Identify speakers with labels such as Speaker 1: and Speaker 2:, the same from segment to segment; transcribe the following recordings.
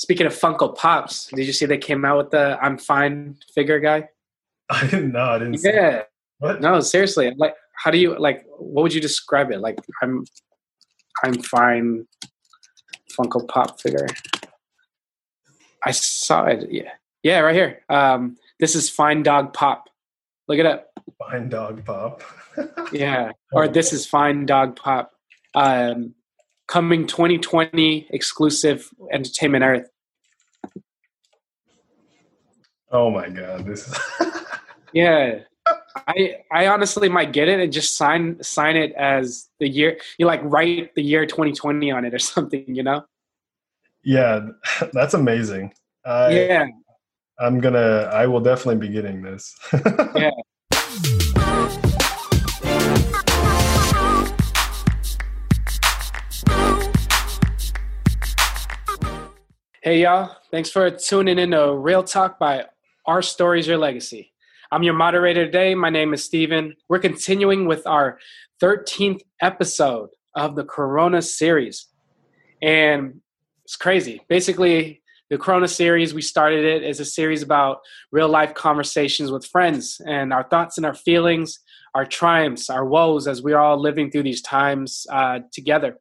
Speaker 1: speaking of Funko Pops, did you see they came out with the "I'm Fine" figure guy?
Speaker 2: I didn't know. I didn't.
Speaker 1: Yeah.
Speaker 2: What?
Speaker 1: No, seriously. Like, how do you like? What would you describe it? Like, I'm, I'm fine. Funko Pop figure. I saw it. Yeah, yeah, right here. Um, this is Fine Dog Pop. Look it up.
Speaker 2: Fine dog pop.
Speaker 1: Yeah, or this is Fine Dog Pop. Um, coming 2020 exclusive Entertainment Earth.
Speaker 2: oh my god, this is.
Speaker 1: Yeah. I I honestly might get it and just sign sign it as the year you like write the year 2020 on it or something, you know?
Speaker 2: yeah, that's amazing. I,
Speaker 1: yeah.
Speaker 2: I'm gonna. I will definitely be getting this.
Speaker 1: Yeah. Hey y'all, thanks for tuning in to Real Talk by Our Stories Your Legacy. I'm your moderator today. My name is Steven. We're continuing with our 13th episode of the Corona series. And it's crazy. Basically, the Corona series, we started it as a series about real life conversations with friends and our thoughts and our feelings, our triumphs, our woes as we're all living through these times uh, together.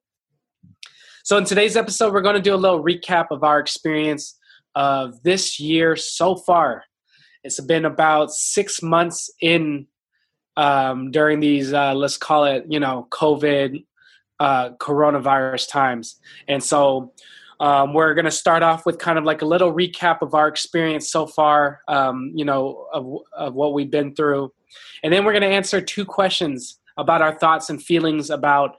Speaker 1: So, in today's episode, we're going to do a little recap of our experience of this year so far. It's been about six months in um, during these, uh, let's call it, you know, COVID, uh, coronavirus times. And so, um, we're going to start off with kind of like a little recap of our experience so far, um, you know, of, of what we've been through. And then we're going to answer two questions about our thoughts and feelings about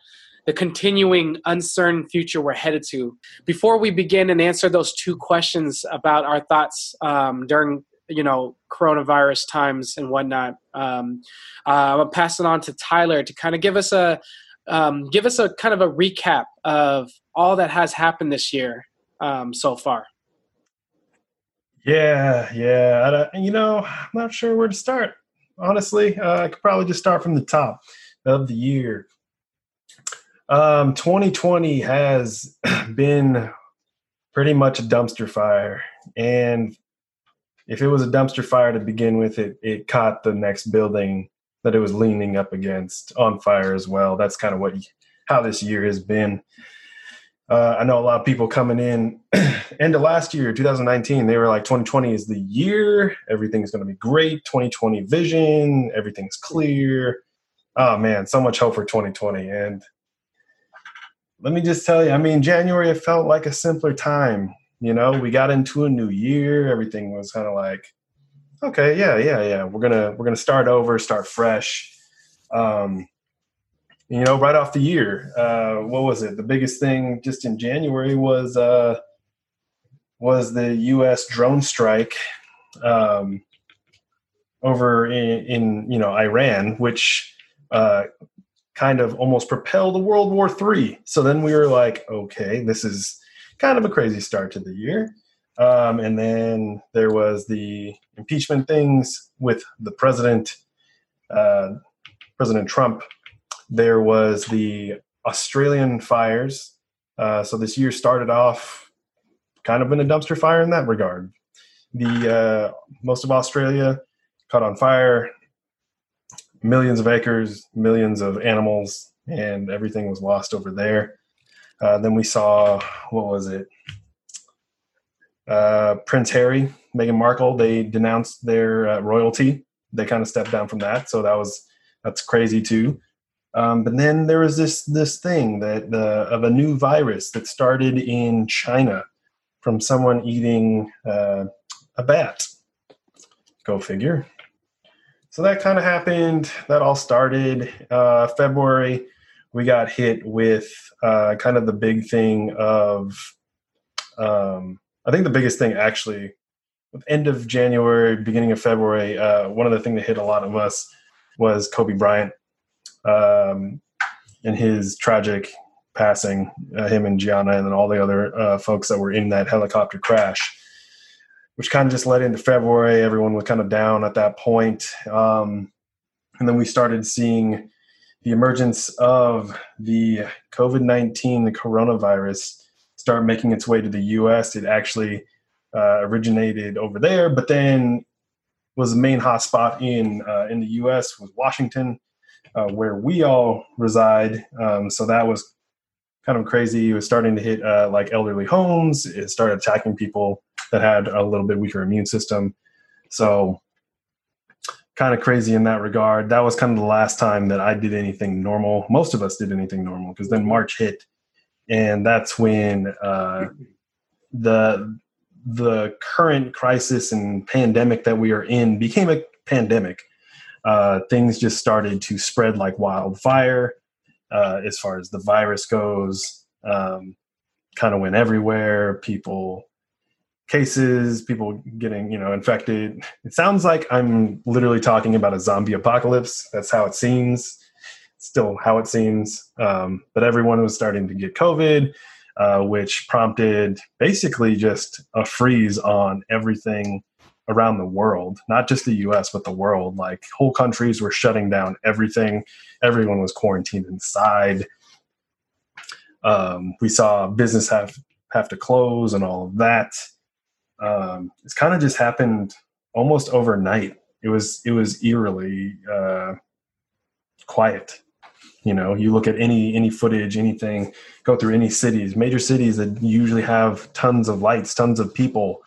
Speaker 1: the continuing uncertain future we're headed to. Before we begin and answer those two questions about our thoughts um, during you know coronavirus times and whatnot, um, uh, I'm gonna pass it on to Tyler to kind of give us a um, give us a kind of a recap of all that has happened this year um, so far.
Speaker 2: yeah, yeah. You know, I'm not sure where to start. Honestly, uh, I could probably just start from the top of the year. Um, 2020 has been pretty much a dumpster fire, and if it was a dumpster fire to begin with, it it caught the next building that it was leaning up against on fire as well. That's kind of what how this year has been. Uh, I know a lot of people coming in end of last year, 2019, they were like, 2020 is the year. Everything's going to be great. 2020 vision. Everything's clear. Oh man, so much hope for 2020. And let me just tell you, I mean, January, it felt like a simpler time. You know, we got into a new year. Everything was kind of like, okay, yeah, yeah, yeah. We're gonna we're gonna start over, start fresh. Um, you know, right off the year, uh, what was it? The biggest thing just in January was uh, was the U.S. drone strike um, over in, in you know Iran, which uh, kind of almost propelled World War Three. So then we were like, okay, this is kind of a crazy start to the year. Um, and then there was the impeachment things with the president, uh, President Trump. There was the Australian fires. Uh, so this year started off kind of in a dumpster fire in that regard. The uh, most of Australia caught on fire, millions of acres, millions of animals, and everything was lost over there. Uh, then we saw what was it? Uh, Prince Harry, Meghan Markle. They denounced their uh, royalty. They kind of stepped down from that, so that was that's crazy too. Um, but then there was this this thing that uh, of a new virus that started in China from someone eating uh, a bat. Go figure. So that kind of happened. That all started uh, February. We got hit with uh, kind of the big thing of, um, I think the biggest thing actually, end of January, beginning of February. Uh, one of the things that hit a lot of us was Kobe Bryant um, and his tragic passing. Uh, him and Gianna, and then all the other uh, folks that were in that helicopter crash which kind of just led into February. Everyone was kind of down at that point. Um, and then we started seeing the emergence of the COVID 19, the coronavirus, start making its way to the U.S. It actually uh, originated over there, but then was the main hotspot in uh, in the U.S. was Washington, uh, where we all reside. Um, so that was kind of crazy. It was starting to hit uh, like elderly homes. It started attacking people that had a little bit weaker immune system. So kind of crazy in that regard. That was kind of the last time that I did anything normal. Most of us did anything normal because then March hit, and that's when uh, the the current crisis and pandemic that we are in became a pandemic. Uh, things just started to spread like wildfire uh, as far as the virus goes. Um, kind of went everywhere. People cases, people getting you know infected. It sounds like I'm literally talking about a zombie apocalypse. That's how it seems. Still, how it seems. Um, but everyone was starting to get COVID, uh, which prompted basically just a freeze on everything around the world, not just the U.S. but the world. Like whole countries were shutting down everything. Everyone was quarantined inside. Um, we saw business have have to close and all of that um, it's kind of just happened almost overnight. It was it was eerily uh, quiet. You know, you look at any any footage, anything, go through any cities, major cities that usually have tons of lights, tons of people.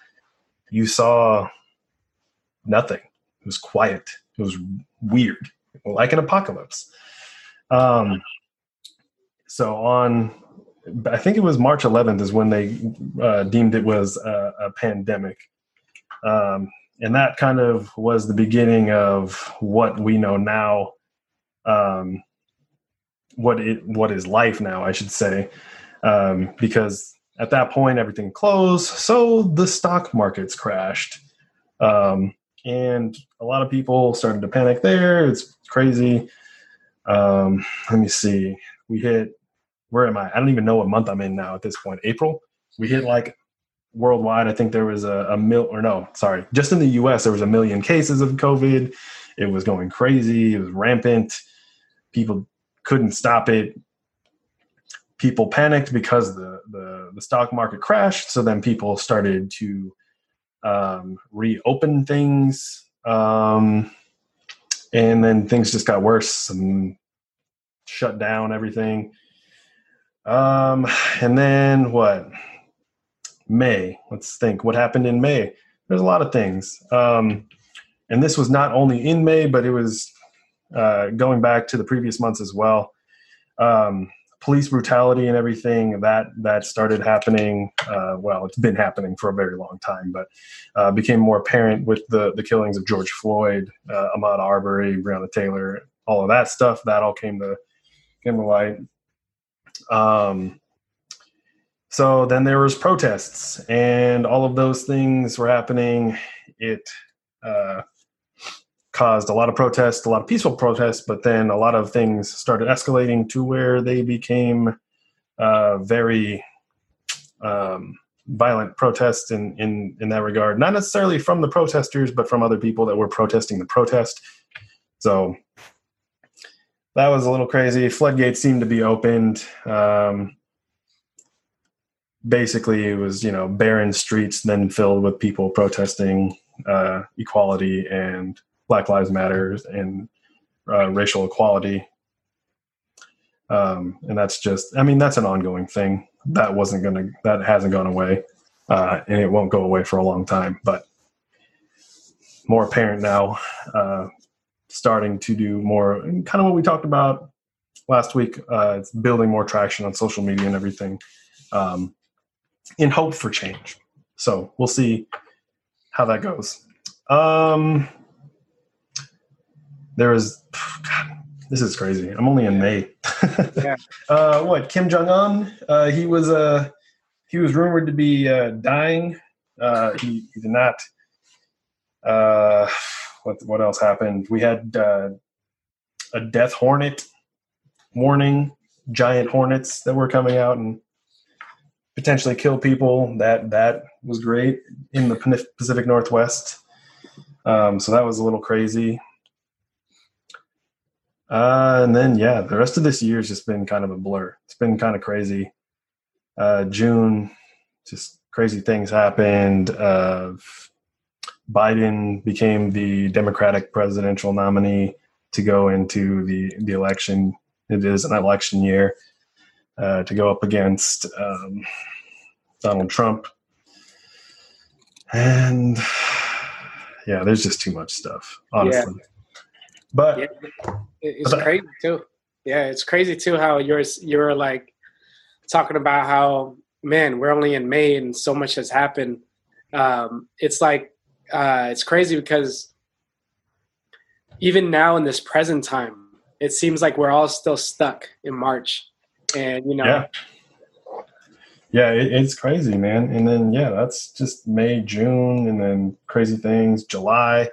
Speaker 2: You saw nothing. It was quiet. It was weird, like an apocalypse. Um, so on I think it was March 11th is when they uh, deemed it was a, a pandemic. Um, and that kind of was the beginning of what we know now. Um, what it what is life now, I should say, um, because at that point everything closed, so the stock markets crashed, um, and a lot of people started to panic. There, it's crazy. Um, let me see. We hit where am I? I don't even know what month I'm in now at this point. April. We hit like worldwide. I think there was a, a mil or no, sorry, just in the U.S. there was a million cases of COVID. It was going crazy. It was rampant. People couldn't stop it. People panicked because the the, the stock market crashed. So then people started to um, reopen things, um, and then things just got worse and shut down everything um, and then what? May. Let's think. What happened in May? There's a lot of things. Um, and this was not only in May, but it was uh, going back to the previous months as well. Um, police brutality and everything that that started happening. Uh, well, it's been happening for a very long time, but uh, became more apparent with the the killings of George Floyd, uh, Ahmaud Arbery, Breonna Taylor, all of that stuff. That all came to came to light. Um, so then there was protests, and all of those things were happening. It uh, caused a lot of protests, a lot of peaceful protests, but then a lot of things started escalating to where they became uh, very um, violent protests in, in in that regard. Not necessarily from the protesters, but from other people that were protesting the protest. So that was a little crazy. Floodgates seemed to be opened. Um, basically, it was you know barren streets, then filled with people protesting uh, equality and Black Lives Matter and uh, racial equality. Um, and that's just, I mean, that's an ongoing thing. That wasn't going to, that hasn't gone away, uh, and it won't go away for a long time. But more apparent now. Uh, starting to do more kind of what we talked about last week. Uh, it's building more traction on social media and everything um, in hope for change. So we'll see how that goes. Um, there is, God, this is crazy. I'm only in May. yeah. uh, what Kim Jong Un? Uh, he was uh, he was rumored to be uh, dying. Uh, he, he did not. What what else happened? We had uh, a death hornet warning, giant hornets that were coming out and potentially kill people. That that was great in the Pacific Northwest. Um, so that was a little crazy. Uh, and then yeah, the rest of this year has just been kind of a blur. It's been kind of crazy. uh, June, just crazy things happened. Uh, Biden became the Democratic presidential nominee to go into the the election. It is an election year uh, to go up against um, Donald Trump, and yeah, there's just too much stuff, honestly. Yeah. But
Speaker 1: yeah, it's but, crazy too. Yeah, it's crazy too how you're you're like talking about how man we're only in May and so much has happened. Um, it's like uh, it's crazy because even now in this present time, it seems like we're all still stuck in March, and you know.
Speaker 2: Yeah. Yeah, it, it's crazy, man. And then yeah, that's just May, June, and then crazy things. July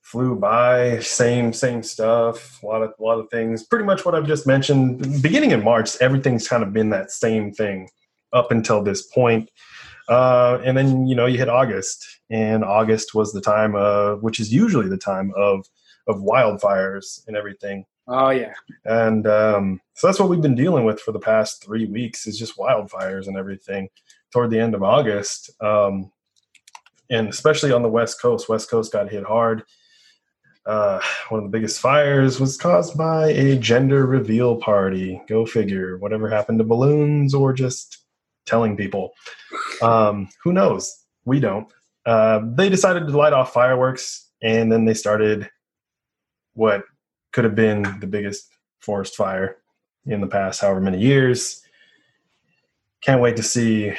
Speaker 2: flew by. Same, same stuff. A lot of, a lot of things. Pretty much what I've just mentioned. Beginning in March, everything's kind of been that same thing up until this point. Uh, and then you know you hit August, and August was the time of, which is usually the time of of wildfires and everything.
Speaker 1: Oh yeah.
Speaker 2: And um, so that's what we've been dealing with for the past three weeks is just wildfires and everything. Toward the end of August, um, and especially on the West Coast, West Coast got hit hard. Uh, one of the biggest fires was caused by a gender reveal party. Go figure. Whatever happened to balloons or just telling people? Um, who knows? We don't. Uh, they decided to light off fireworks, and then they started what could have been the biggest forest fire in the past however many years. Can't wait to see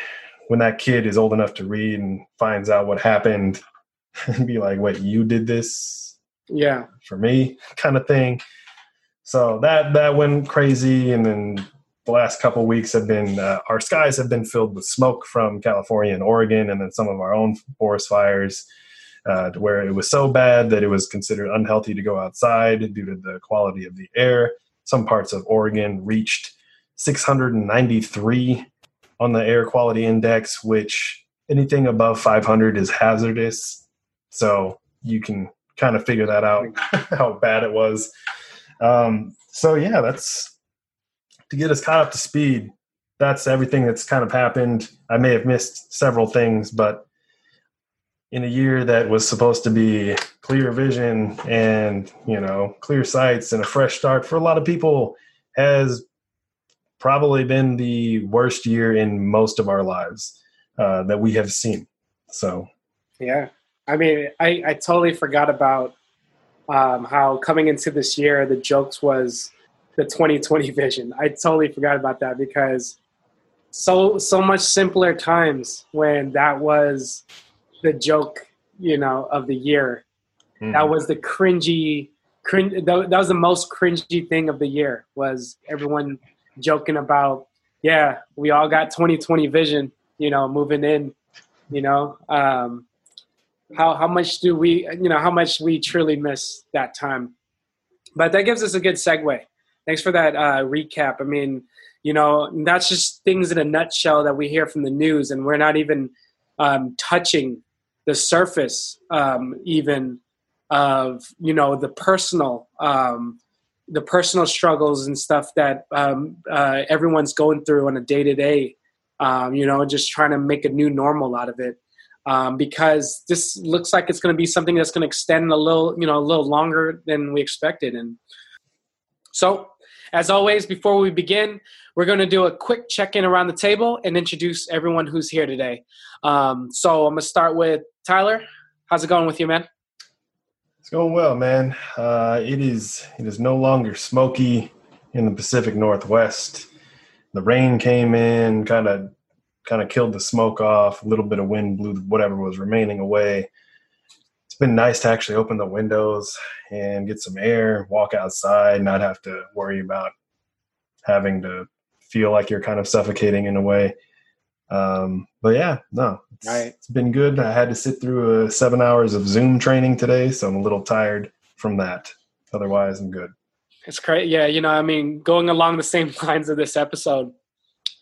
Speaker 2: when that kid is old enough to read and finds out what happened and be like, wait, you did this?
Speaker 1: Yeah.
Speaker 2: For me, kind of thing. So that that went crazy and then the last couple weeks have been uh, our skies have been filled with smoke from California and Oregon, and then some of our own forest fires uh, to where it was so bad that it was considered unhealthy to go outside due to the quality of the air. Some parts of Oregon reached 693 on the air quality index, which anything above 500 is hazardous. So you can kind of figure that out how bad it was. Um, so yeah, that's to get us caught up to speed. That's everything that's kind of happened. I may have missed several things, but in a year that was supposed to be clear vision and you know clear sights and a fresh start for a lot of people has probably been the worst year in most of our lives uh, that we have seen so
Speaker 1: yeah i mean i, I totally forgot about um, how coming into this year the jokes was the 2020 vision i totally forgot about that because so so much simpler times when that was the joke, you know, of the year. Mm-hmm. That was the cringy, cringe. That, that was the most cringy thing of the year. Was everyone joking about? Yeah, we all got 2020 vision. You know, moving in. You know, um, how how much do we? You know, how much we truly miss that time. But that gives us a good segue. Thanks for that uh, recap. I mean, you know, that's just things in a nutshell that we hear from the news, and we're not even um, touching the surface um, even of you know the personal um, the personal struggles and stuff that um, uh, everyone's going through on a day to day you know just trying to make a new normal out of it um, because this looks like it's going to be something that's going to extend a little you know a little longer than we expected and so as always before we begin we're going to do a quick check in around the table and introduce everyone who's here today. Um, so I'm going to start with Tyler. How's it going with you, man?
Speaker 2: It's going well, man. Uh, it is it is no longer smoky in the Pacific Northwest. The rain came in, kind of kind of killed the smoke off. A little bit of wind blew whatever was remaining away. It's been nice to actually open the windows and get some air, walk outside, not have to worry about having to feel like you're kind of suffocating in a way. Um, but yeah, no, it's, right. it's been good. I had to sit through uh, seven hours of Zoom training today, so I'm a little tired from that. Otherwise, I'm good.
Speaker 1: It's great. Yeah, you know, I mean, going along the same lines of this episode,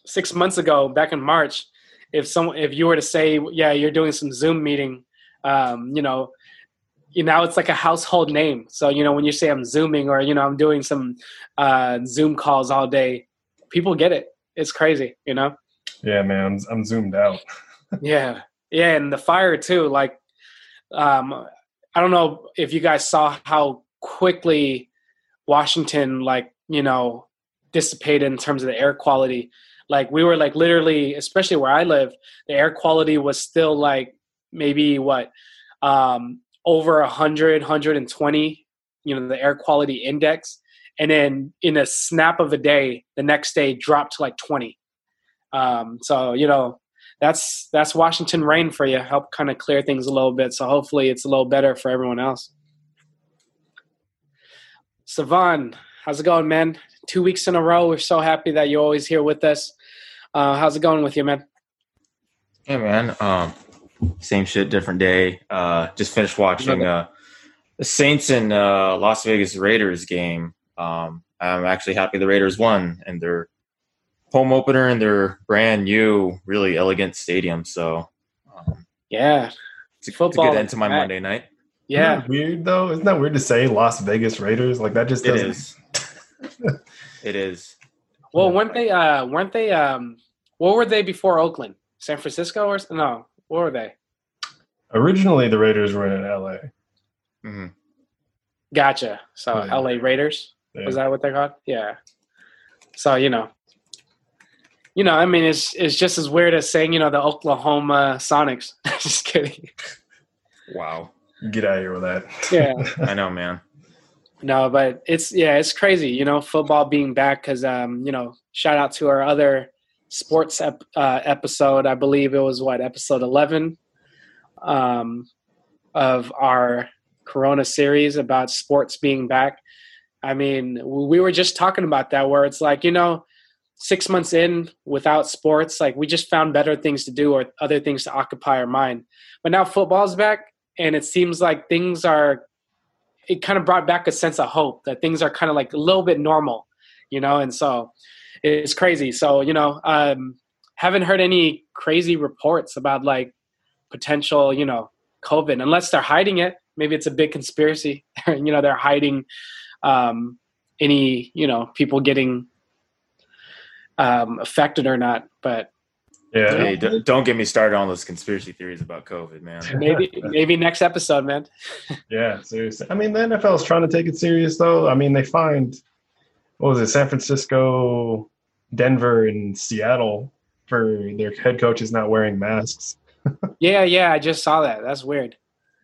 Speaker 1: six months ago, back in March, if someone, if you were to say, yeah, you're doing some Zoom meeting, um, you know, you know, it's like a household name. So, you know, when you say I'm zooming or, you know, I'm doing some uh, Zoom calls all day, people get it. It's crazy, you know?
Speaker 2: Yeah, man, I'm, I'm zoomed out.
Speaker 1: yeah, yeah, and the fire too. Like, um, I don't know if you guys saw how quickly Washington, like, you know, dissipated in terms of the air quality. Like, we were like literally, especially where I live, the air quality was still like maybe what um, over 100, 120, you know, the air quality index. And then in a snap of a day, the next day dropped to like 20. Um, so, you know, that's that's Washington rain for you. Help kind of clear things a little bit. So hopefully it's a little better for everyone else. Zavon, how's it going, man? Two weeks in a row. We're so happy that you're always here with us. Uh, how's it going with you, man?
Speaker 3: Hey, man. Um, same shit, different day. Uh, just finished watching uh, the Saints and uh, Las Vegas Raiders game. Um, I'm actually happy the Raiders won and their home opener in their brand new, really elegant stadium. So, um,
Speaker 1: yeah,
Speaker 3: it's a, football. It's a good end to my Monday night.
Speaker 1: Yeah,
Speaker 2: weird though. Isn't that weird to say Las Vegas Raiders? Like that just doesn't.
Speaker 3: It is. it is.
Speaker 1: Well, weren't they? Uh, weren't they? Um, what were they before Oakland? San Francisco or no? What were they?
Speaker 2: Originally, the Raiders were in LA.
Speaker 3: Mm-hmm.
Speaker 1: Gotcha. So yeah. LA Raiders yeah. was that what they're called? Yeah. So you know, you know, I mean, it's it's just as weird as saying you know the Oklahoma Sonics. just kidding.
Speaker 3: Wow.
Speaker 2: Get out of here with that.
Speaker 1: Yeah.
Speaker 3: I know, man.
Speaker 1: No, but it's yeah, it's crazy. You know, football being back because um, you know, shout out to our other sports ep- uh, episode. I believe it was what episode eleven um, of our Corona series about sports being back. I mean, we were just talking about that where it's like you know, six months in without sports, like we just found better things to do or other things to occupy our mind. But now football's back, and it seems like things are. It kind of brought back a sense of hope that things are kind of like a little bit normal, you know, and so it's crazy. So you know, um, haven't heard any crazy reports about like potential, you know, COVID unless they're hiding it. Maybe it's a big conspiracy. you know, they're hiding um, any, you know, people getting um, affected or not. But
Speaker 3: yeah, hey, don't get me started on those conspiracy theories about COVID, man.
Speaker 1: maybe maybe next episode, man.
Speaker 2: yeah, seriously. I mean, the NFL is trying to take it serious, though. I mean, they find what was it, San Francisco, Denver, and Seattle for their head coaches not wearing masks.
Speaker 1: yeah, yeah, I just saw that. That's weird.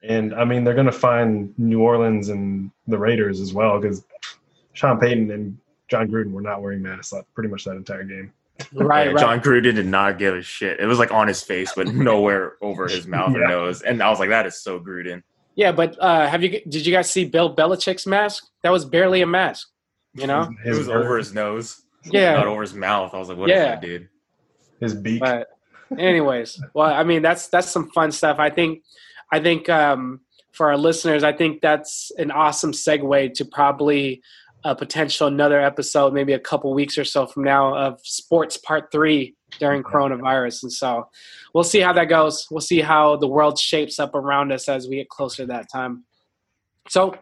Speaker 2: And I mean, they're going to find New Orleans and the Raiders as well because Sean Payton and Jon Gruden were not wearing masks pretty much that entire game.
Speaker 1: Right, yeah, right.
Speaker 3: Jon Gruden did not give a shit. It was like on his face, but nowhere over his mouth yeah. or nose. And I was like, that is so Gruden.
Speaker 1: Yeah, but uh, have you? Did you guys see Bill Belichick's mask? That was barely a mask. You know,
Speaker 3: his, it was over his nose.
Speaker 1: Yeah,
Speaker 3: not over his mouth. I was like, what yeah. is that, dude?
Speaker 2: His beak.
Speaker 1: But anyways, well, I mean, that's that's some fun stuff. I think, I think um, for our listeners, I think that's an awesome segue to probably a potential another episode, maybe a couple weeks or so from now, of sports part three during coronavirus. And so we'll see how that goes. We'll see how the world shapes up around us as we get closer to that time. So,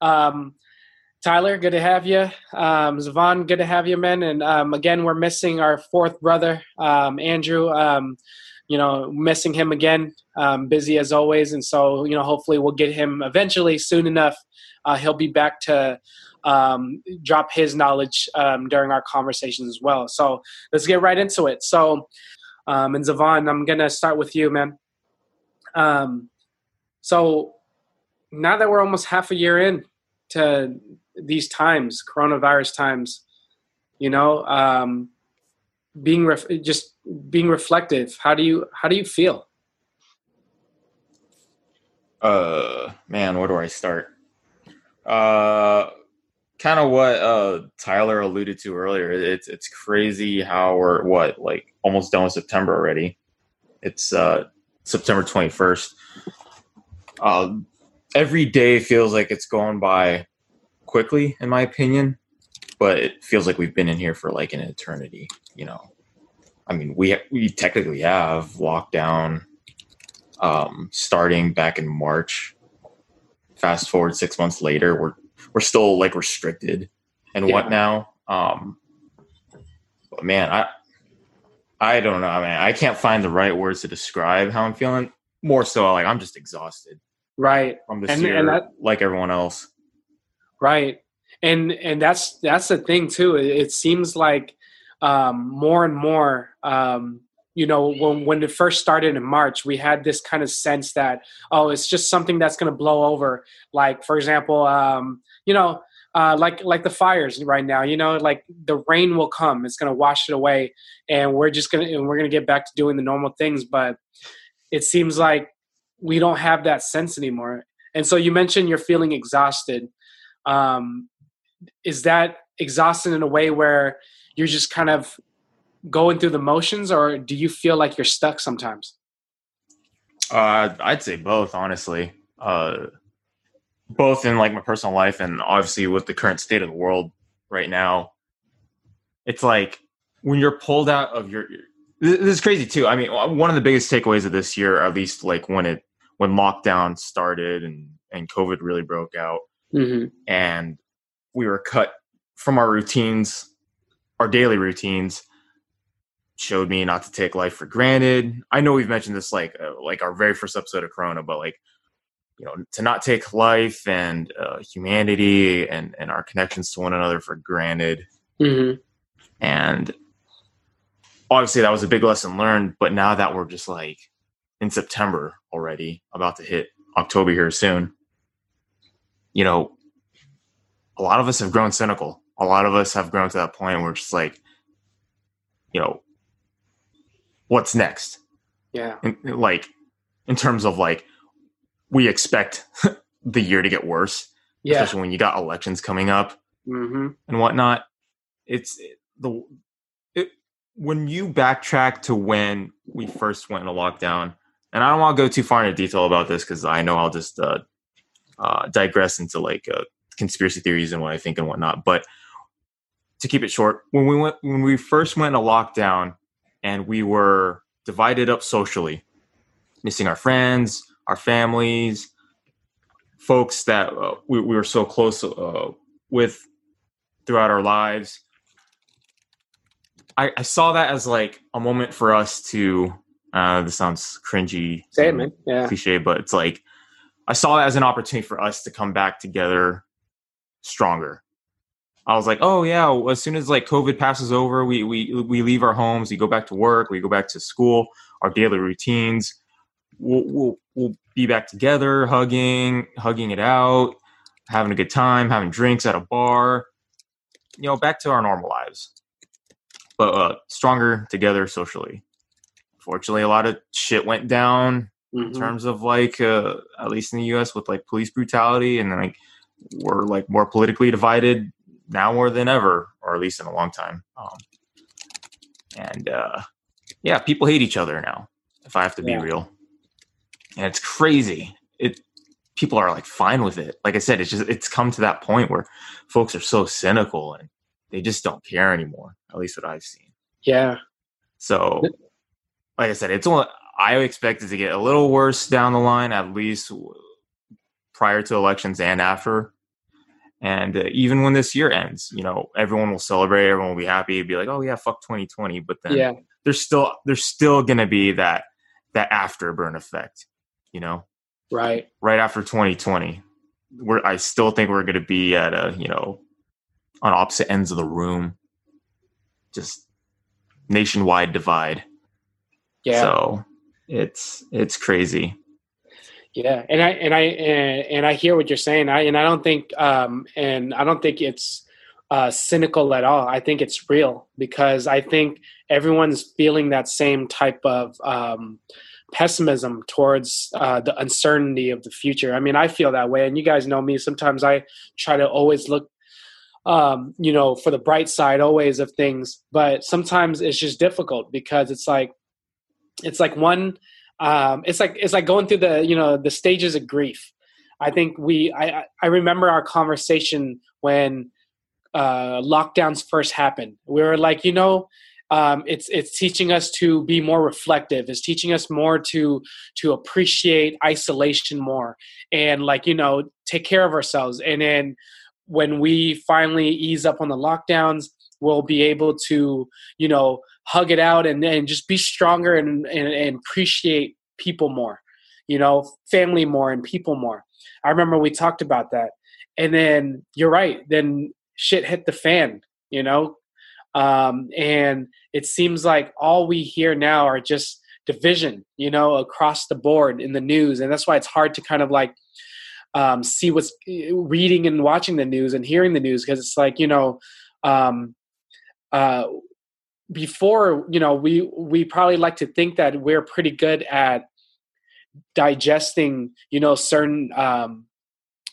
Speaker 1: um, Tyler, good to have you. Um, Zavon, good to have you, man. And um, again, we're missing our fourth brother, um, Andrew. Um, you know, missing him again. Um, busy as always, and so you know, hopefully, we'll get him eventually soon enough. Uh, he'll be back to um, drop his knowledge um, during our conversations as well. So let's get right into it. So, and Zavon, I'm gonna start with you, man. So now that we're almost half a year in to these times, coronavirus times, you know, um, being ref- just being reflective. How do you how do you feel?
Speaker 3: Uh, man, where do I start? Uh, kind of what uh, Tyler alluded to earlier. It's it's crazy how we're what like almost done with September already. It's uh, September twenty first. Uh, every day feels like it's going by quickly, in my opinion, but it feels like we've been in here for like an eternity. You know, I mean, we we technically have lockdown um, starting back in March. Fast forward six months later, we're we're still like restricted and yeah. what now. Um, but man, I I don't know, man. I can't find the right words to describe how I'm feeling. More so, like I'm just exhausted
Speaker 1: right
Speaker 3: from this
Speaker 1: And-
Speaker 3: year,
Speaker 1: and that-
Speaker 3: like everyone else.
Speaker 1: Right and and that's that's the thing too it, it seems like um more and more um you know when when it first started in march we had this kind of sense that oh it's just something that's going to blow over like for example um you know uh, like like the fires right now, you know, like the rain will come, it's gonna wash it away, and we're just gonna and we're gonna get back to doing the normal things. But it seems like we don't have that sense anymore. And so you mentioned you're feeling exhausted. Um, is that exhausting in a way where you're just kind of going through the motions, or do you feel like you're stuck sometimes?
Speaker 3: Uh, I'd say both, honestly. Uh, both in like my personal life and obviously with the current state of the world right now. It's like when you're pulled out of your. This is crazy too. I mean, one of the biggest takeaways of this year, at least like when it when lockdown started and and COVID really broke out,
Speaker 1: Mm-hmm.
Speaker 3: and we were cut from our routines, our daily routines. Showed me not to take life for granted. I know we've mentioned this like uh, like our very first episode of Corona, but like you know to not take life and uh, humanity and and our connections to one another for granted.
Speaker 1: Mm-hmm.
Speaker 3: And obviously that was a big lesson learned. But now that we're just like in September already, about to hit October here soon, you know, a lot of us have grown cynical. A lot of us have grown to that point where it's just like, you know, what's next?
Speaker 1: Yeah.
Speaker 3: In, like, in terms of like, we expect the year to get worse,
Speaker 1: Yeah.
Speaker 3: especially when you got elections coming up
Speaker 1: Mm-hmm.
Speaker 3: and whatnot. It's the it, when you backtrack to when we first went into lockdown, and I don't want to go too far into detail about this because I know I'll just uh, uh, digress into like uh, conspiracy theories and what I think and whatnot. But to keep it short, when we went when we first went into lockdown, and we were divided up socially, missing our friends, our families, folks that uh, we, we were so close uh, with throughout our lives. I, I saw that as like a moment for us to. Uh, this sounds cringy,
Speaker 1: Say it, man. Yeah.
Speaker 3: cliche, but it's like I saw that as an opportunity for us to come back together stronger. I was like, oh yeah, as soon as like COVID passes over, we we we leave our homes, we go back to work, we go back to school, our daily routines. We'll we'll, we'll be back together, hugging, hugging it out, having a good time, having drinks at a bar, you know, back to our normal lives, but uh, stronger together socially. Fortunately, a lot of shit went down in
Speaker 1: Mhm.
Speaker 3: terms of like uh, at least in the US with like police brutality and like we're like more politically divided now more than ever or at least in a long time. Um, and uh, yeah people hate each other now if I have to be real. And it's crazy. It people are like fine with it. Like I said it's just it's come to that point where folks are so cynical and they just don't care anymore at least what I've seen.
Speaker 1: Yeah.
Speaker 3: so, like I said, it's only I expect it to get a little worse down the line, at least prior to elections and after. And uh, even when this year ends, you know, everyone will celebrate, everyone will be happy, be like, "Oh yeah, fuck 2020." But then
Speaker 1: Yeah.
Speaker 3: there's still there's still gonna be that that afterburn effect, you know,
Speaker 1: Right.
Speaker 3: right after 2020. We're I still think we're gonna be at a you know on opposite ends of the room, just nationwide divide.
Speaker 1: Yeah.
Speaker 3: So it's it's crazy.
Speaker 1: Yeah, and I and I and, and I hear what you're saying. I and I don't think um and I don't think it's uh cynical at all. I think it's real because I think everyone's feeling that same type of um pessimism towards uh the uncertainty of the future. I mean, I feel that way and you guys know me. Sometimes I try to always look um you know for the bright side always of things, but sometimes it's just difficult because it's like it's like one um, it's like it's like going through the you know the stages of grief. I think we I I remember our conversation when uh, lockdowns first happened. We were like, you know, um, it's it's teaching us to be more reflective. It's teaching us more to to appreciate isolation more and like you know take care of ourselves. And then when we finally ease up on the lockdowns, we'll be able to you know hug it out and, and just be stronger and, and, and appreciate people more, you know, family more and people more. I remember we talked about that. And then you're right. Then shit hit the fan, you know? Um, and it seems like all we hear now are just division, you know, across the board in the news. And that's why it's hard to kind of like um, see what's reading and watching the news and hearing the news because it's like, you know, um, uh, before you know we we probably like to think that we're pretty good at digesting you know certain um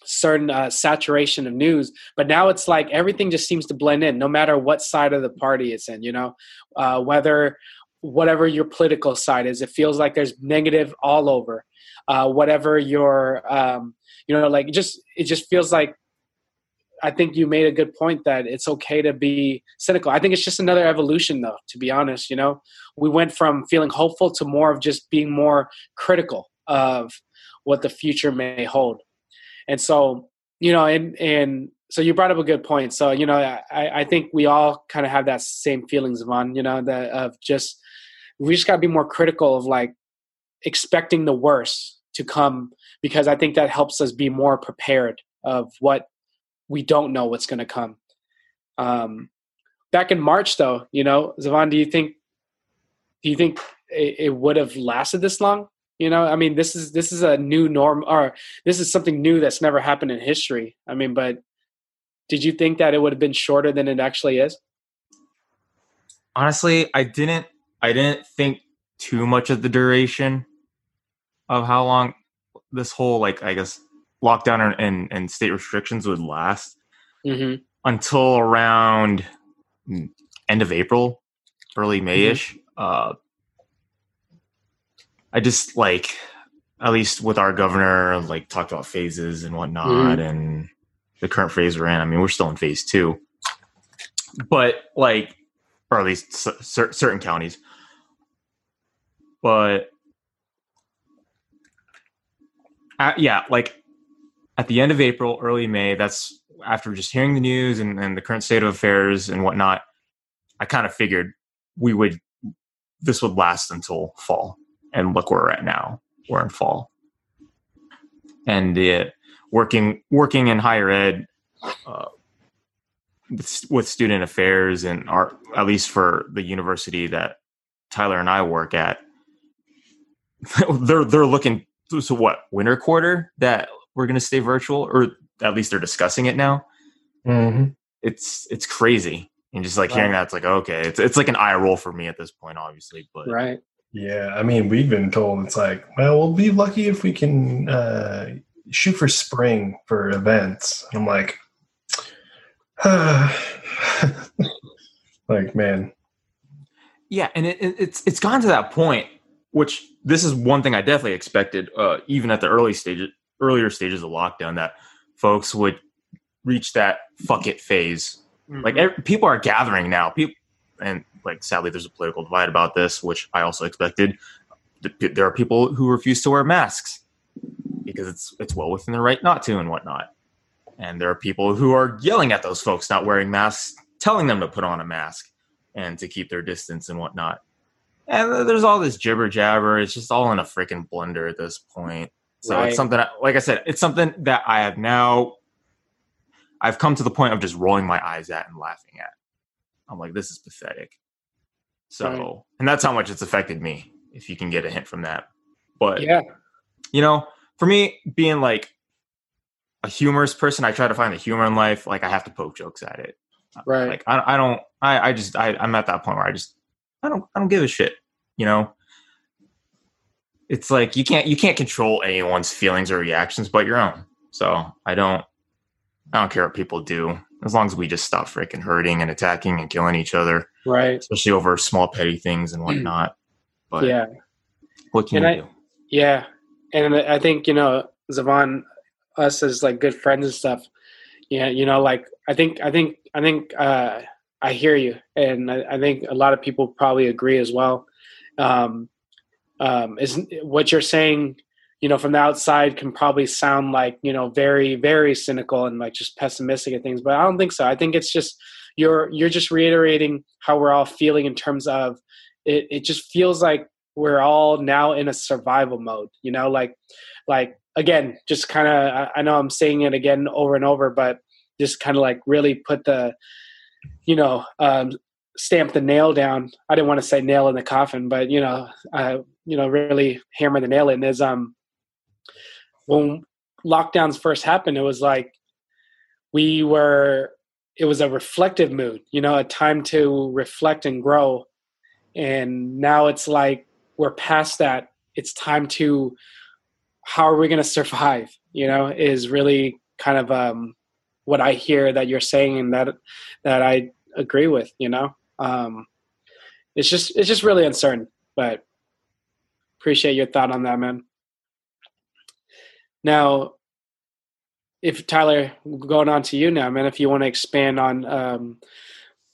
Speaker 1: certain uh, saturation of news but now it's like everything just seems to blend in no matter what side of the party it's in you know? Uh, whether whatever your political side is it feels like there's negative all over. Uh, whatever your um, you know like just it just feels like I think you made a good point that it's okay to be cynical. I think it's just another evolution, though, to be honest. You know, we went from feeling hopeful to more of just being more critical of what the future may hold. And so, you know, and, and so you brought up a good point. So, you know, I, I think we all kind of have that same feelings, on, you know, that of just, we just got to be more critical of like expecting the worst to come because I think that helps us be more prepared of what we don't know what's going to come. Um, back in March, though, you know, Zavon, do you think do you think it, it would have lasted this long? You know, I mean, this is this is a new norm, or this is something new that's never happened in history. I mean, but did you think that it would have been shorter than it actually is?
Speaker 3: Honestly, I didn't. I didn't think too much of the duration of how long this whole like I guess lockdown and, and, and state restrictions would last mm-hmm. until around end of April, early Mayish. Mm-hmm. Uh, I just like, at least with our governor, like talked about phases and whatnot, mm-hmm. and the current phase we're in. I mean, we're still in phase two, but like, or at least certain counties. But uh, yeah, like at the end of April, early May, that's after just hearing the news and, and the current state of affairs and whatnot, I kind of figured we would, this would last until fall. And look where we're at now. We're in fall. And uh, working, working in higher ed, uh, with, with student affairs and our, at least for the university that Tyler and I work at, they're, they're looking so what winter quarter that we're going to stay virtual, or at least they're discussing it now. Mm-hmm. It's it's crazy, and just like hearing that, it's like okay, it's it's like an eye roll for me at this point, obviously. But
Speaker 1: right,
Speaker 2: yeah, I mean, we've been told it's like, well, we'll be lucky if we can uh, shoot for spring for events. And I'm like, like man,
Speaker 3: yeah, and it, it's it's gone to that point, which this is one thing I definitely expected, uh, even at the early stages earlier stages of lockdown that folks would reach that fuck it phase. Mm-hmm. Like every, people are gathering now. People and like sadly there's a political divide about this, which I also expected. There are people who refuse to wear masks because it's it's well within their right not to and whatnot. And there are people who are yelling at those folks not wearing masks, telling them to put on a mask and to keep their distance and whatnot. And there's all this jibber jabber. It's just all in a freaking blender at this point. So right. it's something, like I said, it's something that I have now, I've come to the point of just rolling my eyes at and laughing at. I'm like, this is pathetic. So, right. and that's how much it's affected me, if you can get a hint from that. But, yeah, you know, for me, being like a humorous person, I try to find the humor in life. Like, I have to poke jokes at it. Right. Like, I, I don't, I, I just, I, I'm at that point where I just, I don't, I don't give a shit, you know? It's like you can't you can't control anyone's feelings or reactions but your own. So I don't I don't care what people do as long as we just stop freaking hurting and attacking and killing each other.
Speaker 1: Right.
Speaker 3: Especially over small petty things and whatnot. But
Speaker 1: yeah,
Speaker 3: what can
Speaker 1: and
Speaker 3: you I, do?
Speaker 1: Yeah, and I think you know Zavon, us as like good friends and stuff. Yeah, you know, like I think I think I think uh, I hear you, and I, I think a lot of people probably agree as well. Um, um, is what you're saying you know from the outside can probably sound like you know very very cynical and like just pessimistic at things but i don't think so i think it's just you're you're just reiterating how we're all feeling in terms of it. It just feels like we're all now in a survival mode. You know, like like again, just kind of I know I'm saying it again over and over, but just kind of like really put the you know um, stamp the nail down. I didn't want to say nail in the coffin, but you know, uh, you know, really hammer the nail in is um when lockdowns first happened, it was like we were it was a reflective mood, you know, a time to reflect and grow. And now it's like we're past that. It's time to how are we going to survive? You know, is really kind of um, what I hear that you're saying, and that that I agree with. You know, um, it's just it's just really uncertain. But appreciate your thought on that, man. Now, if Tyler, going on to you now, man, if you want to expand on um,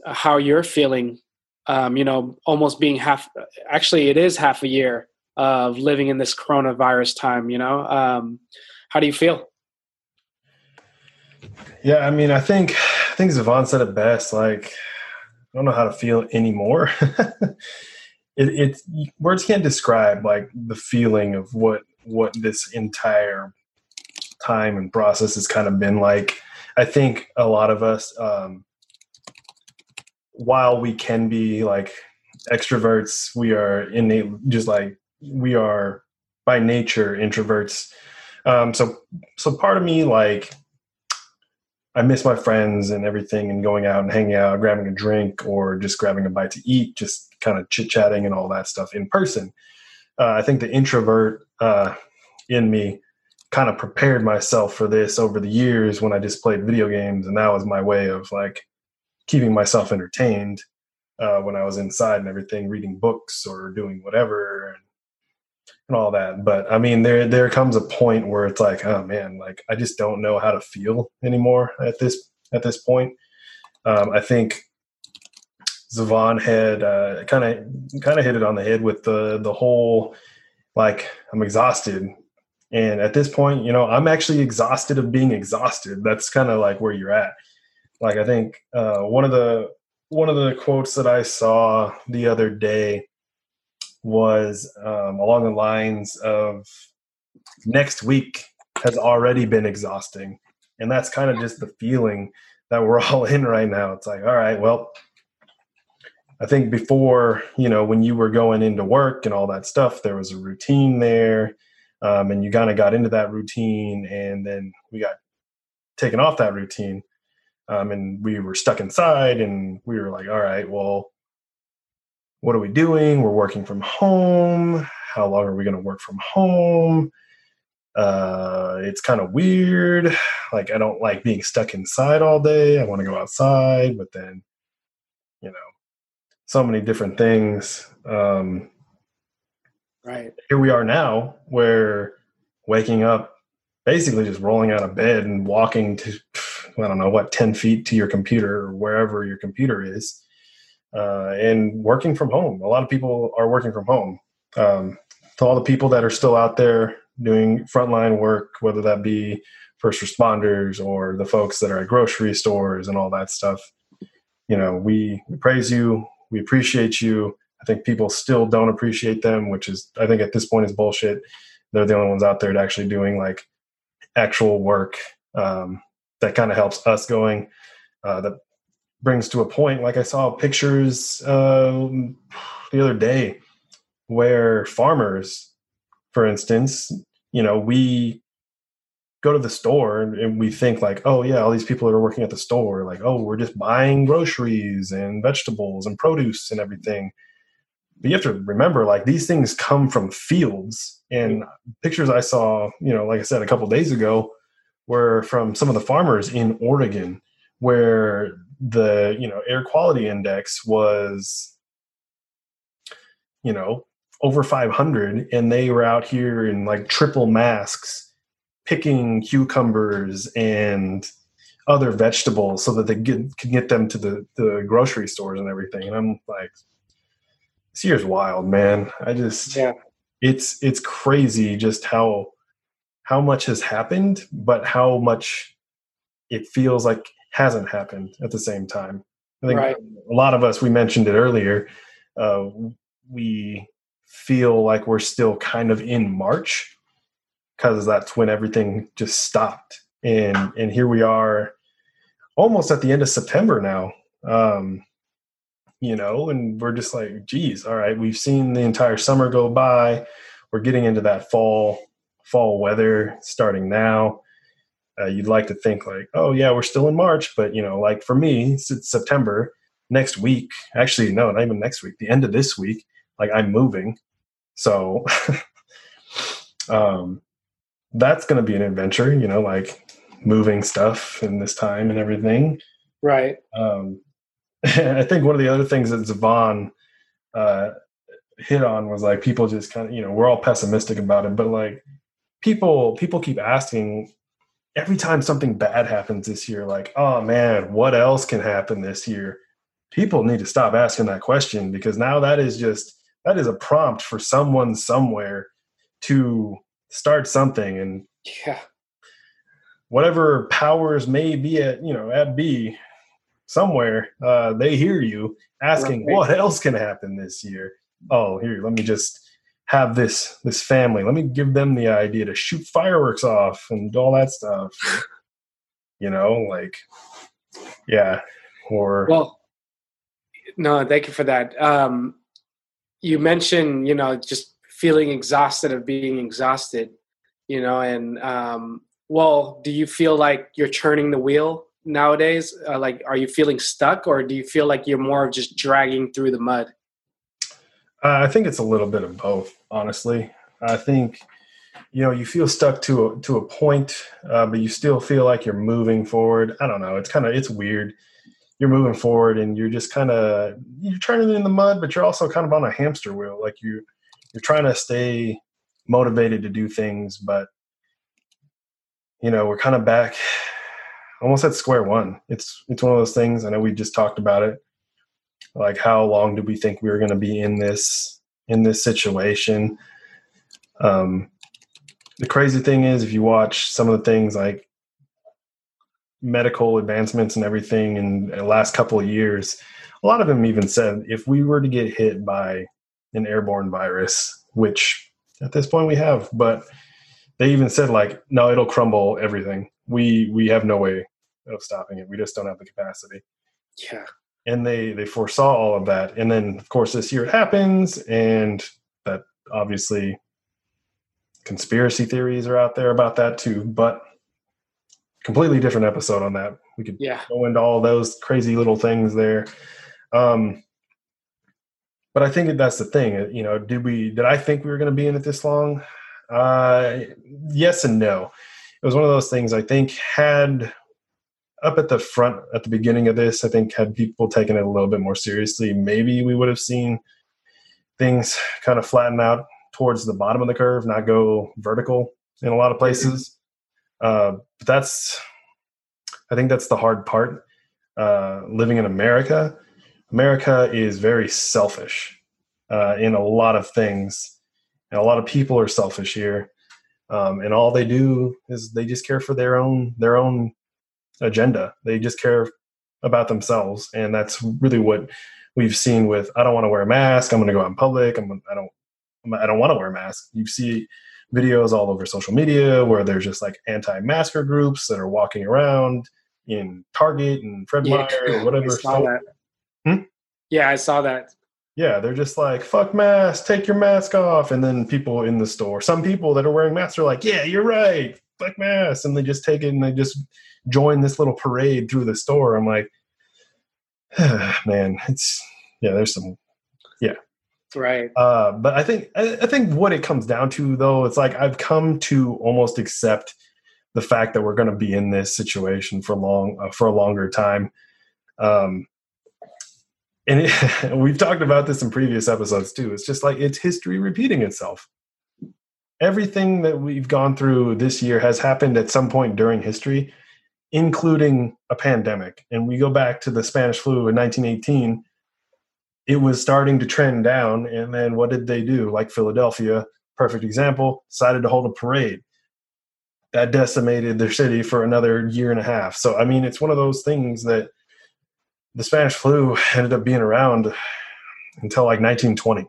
Speaker 1: how you're feeling, um, you know, almost being half, actually, it is half a year of living in this coronavirus time, you know, um, how do you feel?
Speaker 2: Yeah, I mean, I think, I think Zavon said it best. Like, I don't know how to feel anymore. it, it's words can't describe like the feeling of what what this entire time and process has kind of been like. I think a lot of us, um, while we can be like extroverts, we are innate, just like we are by nature introverts. Um, so, so part of me, like, I miss my friends and everything, and going out and hanging out, grabbing a drink, or just grabbing a bite to eat, just kind of chit chatting and all that stuff in person. Uh, I think the introvert uh, in me kind of prepared myself for this over the years when I just played video games, and that was my way of like keeping myself entertained uh, when I was inside and everything, reading books or doing whatever and, all that. But I mean, there there comes a point where it's like, oh man, like I just don't know how to feel anymore at this at this point. Um, I think Zavon had kind of kind of hit it on the head with the the whole like I'm exhausted and at this point, you know, I'm actually exhausted of being exhausted. That's kind of like where you're at. Like I think uh, one of the one of the quotes that I saw the other day was um, along the lines of next week has already been exhausting. And that's kind of just the feeling that we're all in right now. It's like, all right, well, I think before, you know, when you were going into work and all that stuff, there was a routine there um, and you kind of got into that routine and then we got taken off that routine um, and we were stuck inside and we were like all right well what are we doing? We're working from home. How long are we going to work from home? Uh, it's kind of weird. Like i don't like being stuck inside all day. I want to go outside but then you know so many different things. Um,
Speaker 1: Right.
Speaker 2: Here we are now where waking up, basically just rolling out of bed and walking to, I don't know, what, 10 feet to your computer or wherever your computer is, uh, and working from home. A lot of people are working from home. Um, to all the people that are still out there doing frontline work, whether that be first responders or the folks that are at grocery stores and all that stuff, you know, we, we praise you, we appreciate you I think people still don't appreciate them, which is I think at this point is bullshit. They're the only ones out there actually doing like actual work um, that kind of helps us going. Uh, that brings to a point. Like I saw pictures uh, the other day where farmers, for instance, you know, we go to the store and we think like, oh yeah, all these people that are working at the store, like, oh, we're just buying groceries and vegetables and produce and everything. But you have to remember like these things come from fields. And pictures i saw you know like i said a couple days ago were from some of the farmers in oregon where the you know air quality index was you know over 500 and they were out here in like triple masks picking cucumbers and other vegetables so that they get, can get them to the, the grocery stores and everything and i'm like this year's wild, man. I just
Speaker 1: yeah.
Speaker 2: it's it's crazy just how how much has happened, but how much it feels like hasn't happened at the same time. I think
Speaker 1: Right.
Speaker 2: a lot of us, we mentioned it earlier, uh, we feel like we're still kind of in March because that's when everything just stopped. And, and here we are almost at the end of September now. Um, you know, and we're just like, geez, all right, we've seen the entire summer go by. We're getting into that fall, fall weather starting now. Uh, you'd like to think like, oh yeah, we're still in March, but you know, like for me, it's, September. Next week, actually, no, not even next week. The end of this week, like I'm moving, so um, that's going to be an adventure. You know, like moving stuff in this time and everything.
Speaker 1: Right.
Speaker 2: Um, I think one of the other things that Zavon uh, hit on was like people just kind of, you know, we're all pessimistic about it, but like people people keep asking every time something bad happens this year, like, oh man, what else can happen this year? People need to stop asking that question because now that is just that is a prompt for someone somewhere to start something and
Speaker 1: Yeah.
Speaker 2: whatever powers may be at you know at B somewhere, uh, they hear you asking
Speaker 1: Right.
Speaker 2: what else can happen this year. Oh, here, let me just have this this family. Let me give them the idea to shoot fireworks off and all that stuff. you know, like yeah, or
Speaker 1: Well, no, thank you for that. Um, you mentioned, you know, just feeling exhausted of being exhausted, you know, and um, well, do you feel like you're turning the wheel nowadays? Uh, like, are you feeling stuck, or do you feel like you're more of just dragging through the mud?
Speaker 2: Uh, I think it's a little bit of both, honestly. I think you know you feel stuck to a, to a point, uh, but you still feel like you're moving forward. I don't know. It's kind of it's weird. You're moving forward, and you're just kind of you're turning in the mud, but you're also kind of on a hamster wheel. Like you you're trying to stay motivated to do things, but you know we're kind of back almost at square one. It's it's one of those things. I know we just talked about it like how long do we think we were going to be in this in this situation? Um the crazy thing is if you watch some of the things like medical advancements and everything in the last couple of years a lot of them even said if we were to get hit by an airborne virus which at this point we have but they even said like no it'll crumble everything. We we have no way of stopping it. We just don't have the capacity.
Speaker 1: Yeah,
Speaker 2: and they they foresaw all of that. And then of course this year it happens and that obviously conspiracy theories are out there about that too but completely different episode on that. We could
Speaker 1: yeah,
Speaker 2: go into all those crazy little things there. Um but i think that's the thing you know did we did i think we were going to be in it this long? Uh yes and no. It was one of those things i think had up at the front at the beginning of this i think had people taken it a little bit more seriously. Maybe we would have seen things kind of flatten out towards the bottom of the curve not go vertical in a lot of places. Uh, but that's i think that's the hard part uh, living in america. America is very selfish uh, in a lot of things and a lot of people are selfish here. Um, and all they do is they just care for their own their own agenda. They just care about themselves, and that's really what we've seen with. I don't want to wear a mask. I'm going to go out in public. I'm. I don't. I'm- don't want to wear a mask. You see videos all over social media where there's just like anti-masker groups that are walking around in Target and Fred
Speaker 1: yeah.
Speaker 2: Meyer or
Speaker 1: I
Speaker 2: whatever.
Speaker 1: saw that.
Speaker 2: Hmm?
Speaker 1: Yeah, I saw that.
Speaker 2: Yeah, they're just like, fuck masks, take your mask off. And then people in the store, some people that are wearing masks are like, yeah, you're right, fuck masks. And they just take it and they just join this little parade through the store. I'm like, man, it's, yeah, there's some, yeah.
Speaker 1: Right.
Speaker 2: uh, but I think, I, I think what it comes down to though, it's like I've come to almost accept the fact that we're going to be in this situation for long, uh, for a longer time. Um, and it, we've talked about this in previous episodes too. It's just like it's history repeating itself. Everything that we've gone through this year has happened at some point during history, including a pandemic. And we go back to the Spanish flu in 1918. It was starting to trend down. And then what did they do? Like Philadelphia, perfect example, decided to hold a parade. That decimated their city for another year and a half. So, I mean, it's one of those things that the Spanish flu ended up being around until like 1920.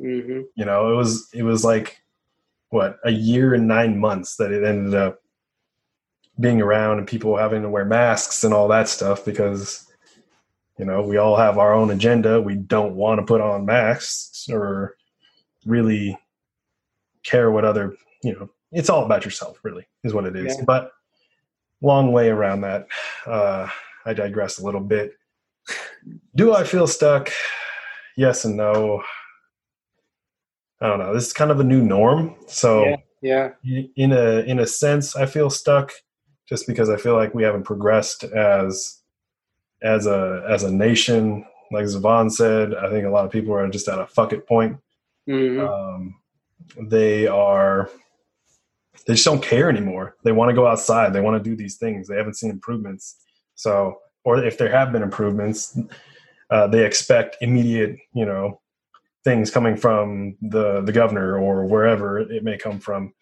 Speaker 1: Mm-hmm.
Speaker 2: You know, it was it was like what a year and nine months that it ended up being around and people having to wear masks and all that stuff because you know we all have our own agenda. We don't want to put on masks or really care what other you know it's all about yourself really is what it is.
Speaker 1: Yeah.
Speaker 2: but long way around that uh i digress a little bit. Do i feel stuck? Yes and no. I don't know. This is kind of a new norm. So
Speaker 1: Yeah. Yeah.
Speaker 2: in a in a sense i feel stuck just because i feel like we haven't progressed as as a as a nation. Like Zavon said i think a lot of people are just at a fuck it point.
Speaker 1: Hmm
Speaker 2: um, they are they just don't care anymore. They want to go outside. They want to do these things. They haven't seen improvements. So or if there have been improvements uh, they expect immediate you know things coming from the the governor or wherever it may come from.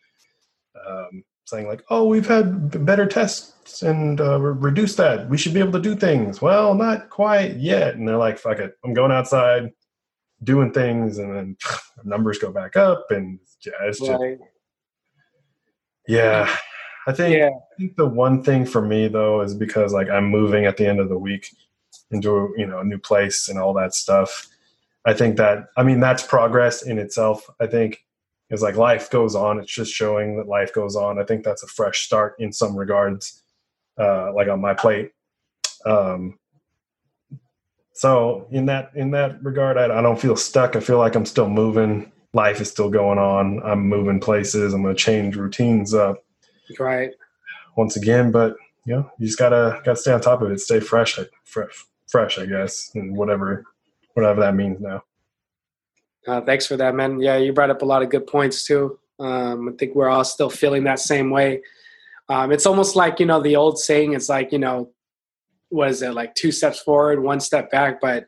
Speaker 2: Um, saying like oh we've had better tests and uh, re- reduce that we should be able to do things well not quite yet and they're like fuck it i'm going outside doing things and then numbers go back up and yeah it's just
Speaker 1: Right.
Speaker 2: yeah i think
Speaker 1: Yeah.
Speaker 2: I think the one thing for me though is because like I'm moving at the end of the week into you know a new place and all that stuff. I think that I mean that's progress in itself. I think is like life goes on. It's just showing that life goes on. I think that's a fresh start in some regards, uh, like on my plate. Um, so in that in that regard, I, I don't feel stuck. I feel like I'm still moving. Life is still going on. I'm moving places. I'm going to change routines up
Speaker 1: Right.
Speaker 2: once again. But you know, you just gotta gotta stay on top of it. Stay fresh, fresh, fresh. I guess, and whatever whatever that means now.
Speaker 1: Uh, thanks for that, man. Yeah, you brought up a lot of good points too. Um, I think we're all still feeling that same way. Um, it's almost like you know the old saying. It's like you know, what is it like two steps forward, one step back. But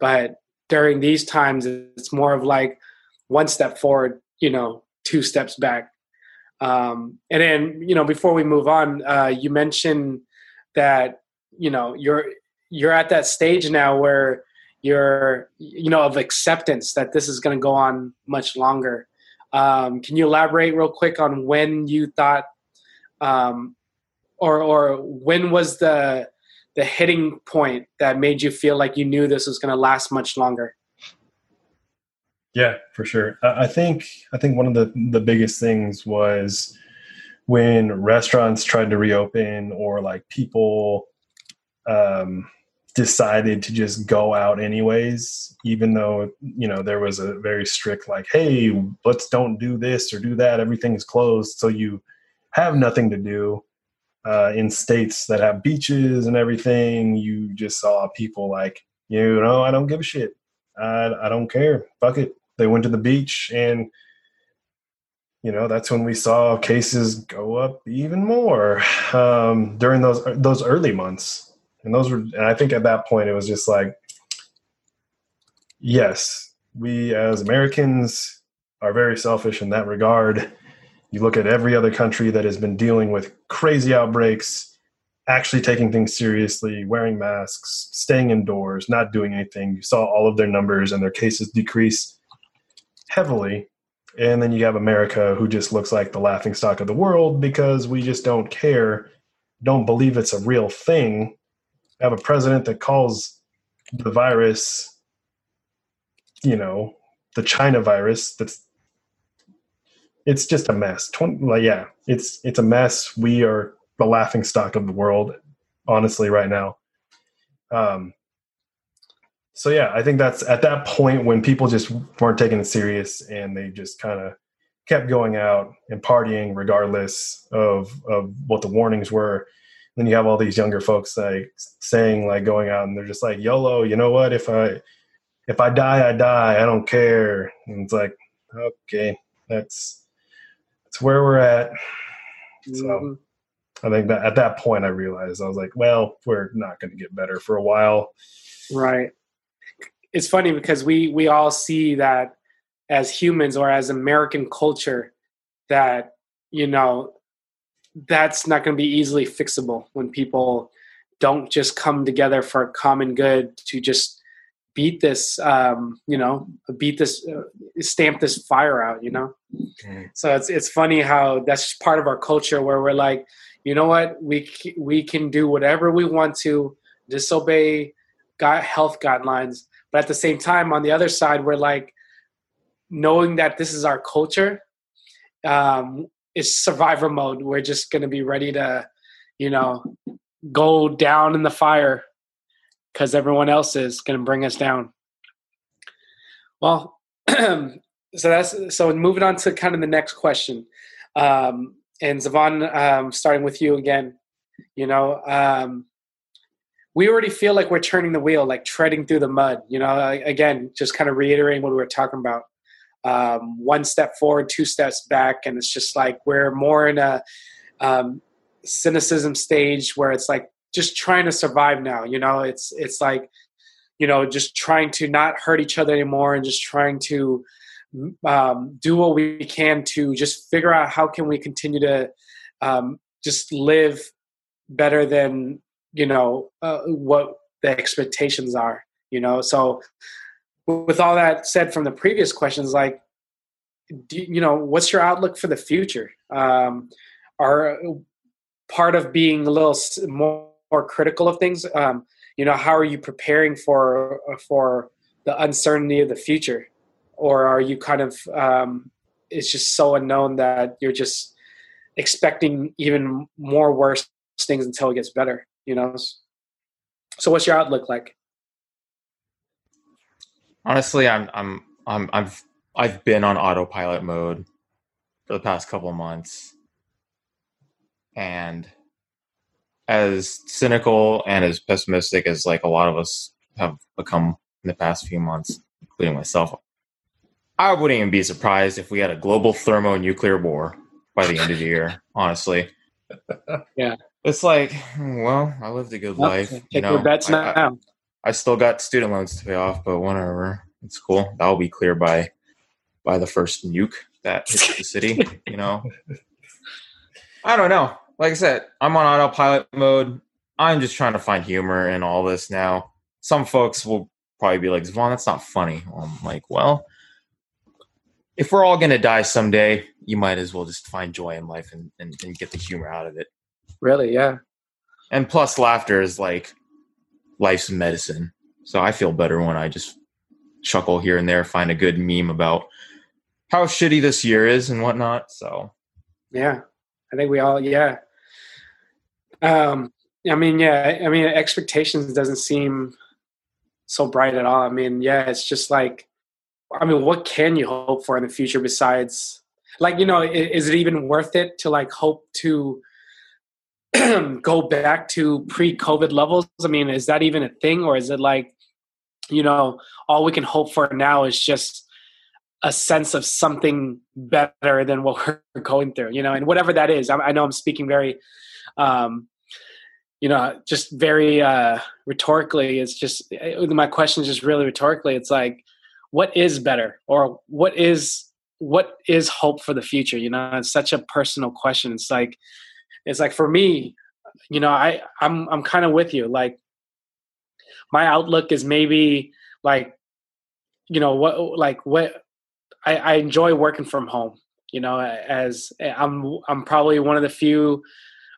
Speaker 1: but during these times, it's more of like one step forward, you know, two steps back. Um, and then you know, before we move on, uh, you mentioned that you know you're you're at that stage now where you're you know of acceptance that this is going to go on much longer um, can you elaborate real quick on when you thought um, or or when was the the hitting point that made you feel like you knew this was going to last much longer
Speaker 2: Yeah, for sure. I think I think one of the the biggest things was when restaurants tried to reopen or like people um, decided to just go out anyways, even though you know there was a very strict like, hey, let's don't do this or do that. Everything's closed, so you have nothing to do. Uh, in states that have beaches and everything, you just saw people like, you know, I don't give a shit. I, I don't care. Fuck it. They went to the beach and you know that's when we saw cases go up even more um, during those those early months and those were and i think at that point it was just like yes we as americans are very selfish in that regard. You look at every other country that has been dealing with crazy outbreaks actually taking things seriously wearing masks staying indoors not doing anything. You saw all of their numbers and their cases decrease heavily. And then you have America, who just looks like the laughing stock of the world because we just don't care, don't believe it's a real thing. Have a president that calls the virus, you know, the China virus. That's it's just a mess. 20, like, yeah, it's it's a mess. We are the laughing stock of the world, honestly, right now. Um, so yeah, I think that's at that point when people just weren't taking it serious and they just kind of kept going out and partying regardless of of what the warnings were. Then you have all these younger folks like saying like going out and they're just like YOLO, you know what? If I if I die, I die. I don't care. And it's like, okay, that's that's where we're at. So
Speaker 1: Mhm.
Speaker 2: I think that at that point I realized I was like, well, we're not going to get better for a while.
Speaker 1: right it's funny because we we all see that as humans or as american culture that you know that's not going to be easily fixable when people don't just come together for a common good to just beat this um, you know beat this uh, stamp this fire out you know mm. so it's it's funny how that's part of our culture where we're like you know what we we can do whatever we want to disobey God, health guidelines but at the same time on the other side we're like knowing that this is our culture um, is survivor mode we're just going to be ready to you know go down in the fire because everyone else is going to bring us down. Well, so that's so moving on to kind of the next question. Um, and Zavon, um, starting with you again, you know, um, we already feel like we're turning the wheel, like treading through the mud. You know, again, just kind of reiterating what we were talking about. Um, one step forward, two steps back, and it's just like we're more in a um, cynicism stage where it's like just trying to survive now you know? It's it's like you know just trying to not hurt each other anymore and just trying to um, do what we can to just figure out how can we continue to um, just live better than you know uh, what the expectations are you know? So with all that said from the previous questions like do, you know what's your outlook for the future? Um, are part of being a little more more critical of things um, you know how are you preparing for for the uncertainty of the future? Or are you kind of um, it's just so unknown that you're just expecting even more worse things until it gets better you know? So what's your outlook like
Speaker 3: honestly i'm i'm i'm i've i've been on autopilot mode for the past couple months and as cynical and as pessimistic as like a lot of us have become in the past few months, including myself, I wouldn't even be surprised if we had a global thermonuclear war by the end of the year. Honestly,
Speaker 1: yeah,
Speaker 3: it's like, hmm, well, I lived a good well, life.
Speaker 1: you know, bets I, now.
Speaker 3: I, I still got student loans to pay off, but whatever, it's cool. That'll be clear by by the first nuke that hits the city. You know, I don't know like I said, I'm on autopilot mode. I'm just trying to find humor in all this now. Some folks will probably be like, Zavon, that's not funny. I'm like, well, if we're all going to die someday, you might as well just find joy in life and, and, and get the humor out of it.
Speaker 1: Really? Yeah.
Speaker 3: And plus, laughter is like life's medicine. So I feel better when I just chuckle here and there, find a good meme about how shitty this year is and whatnot. So,
Speaker 1: yeah, I think we all, yeah. Um, I mean, yeah, I mean, expectations doesn't seem so bright at all. I mean, yeah, it's just like, I mean, what can you hope for in the future besides, like, you know, is it even worth it to like hope to go back to pre-COVID levels? I mean, is that even a thing, or is it like, you know, all we can hope for now is just a sense of something better than what we're going through, you know, and whatever that is. I, I know I'm speaking very um, you know, just very uh, rhetorically, it's just uh, my question is just really rhetorically. It's like, what is better, or what is what is hope for the future? You know, it's such a personal question. It's like, it's like for me, you know, I I'm I'm kind of with you. Like, my outlook is maybe like, you know, what like what I, I enjoy working from home. You know, as I'm I'm probably one of the few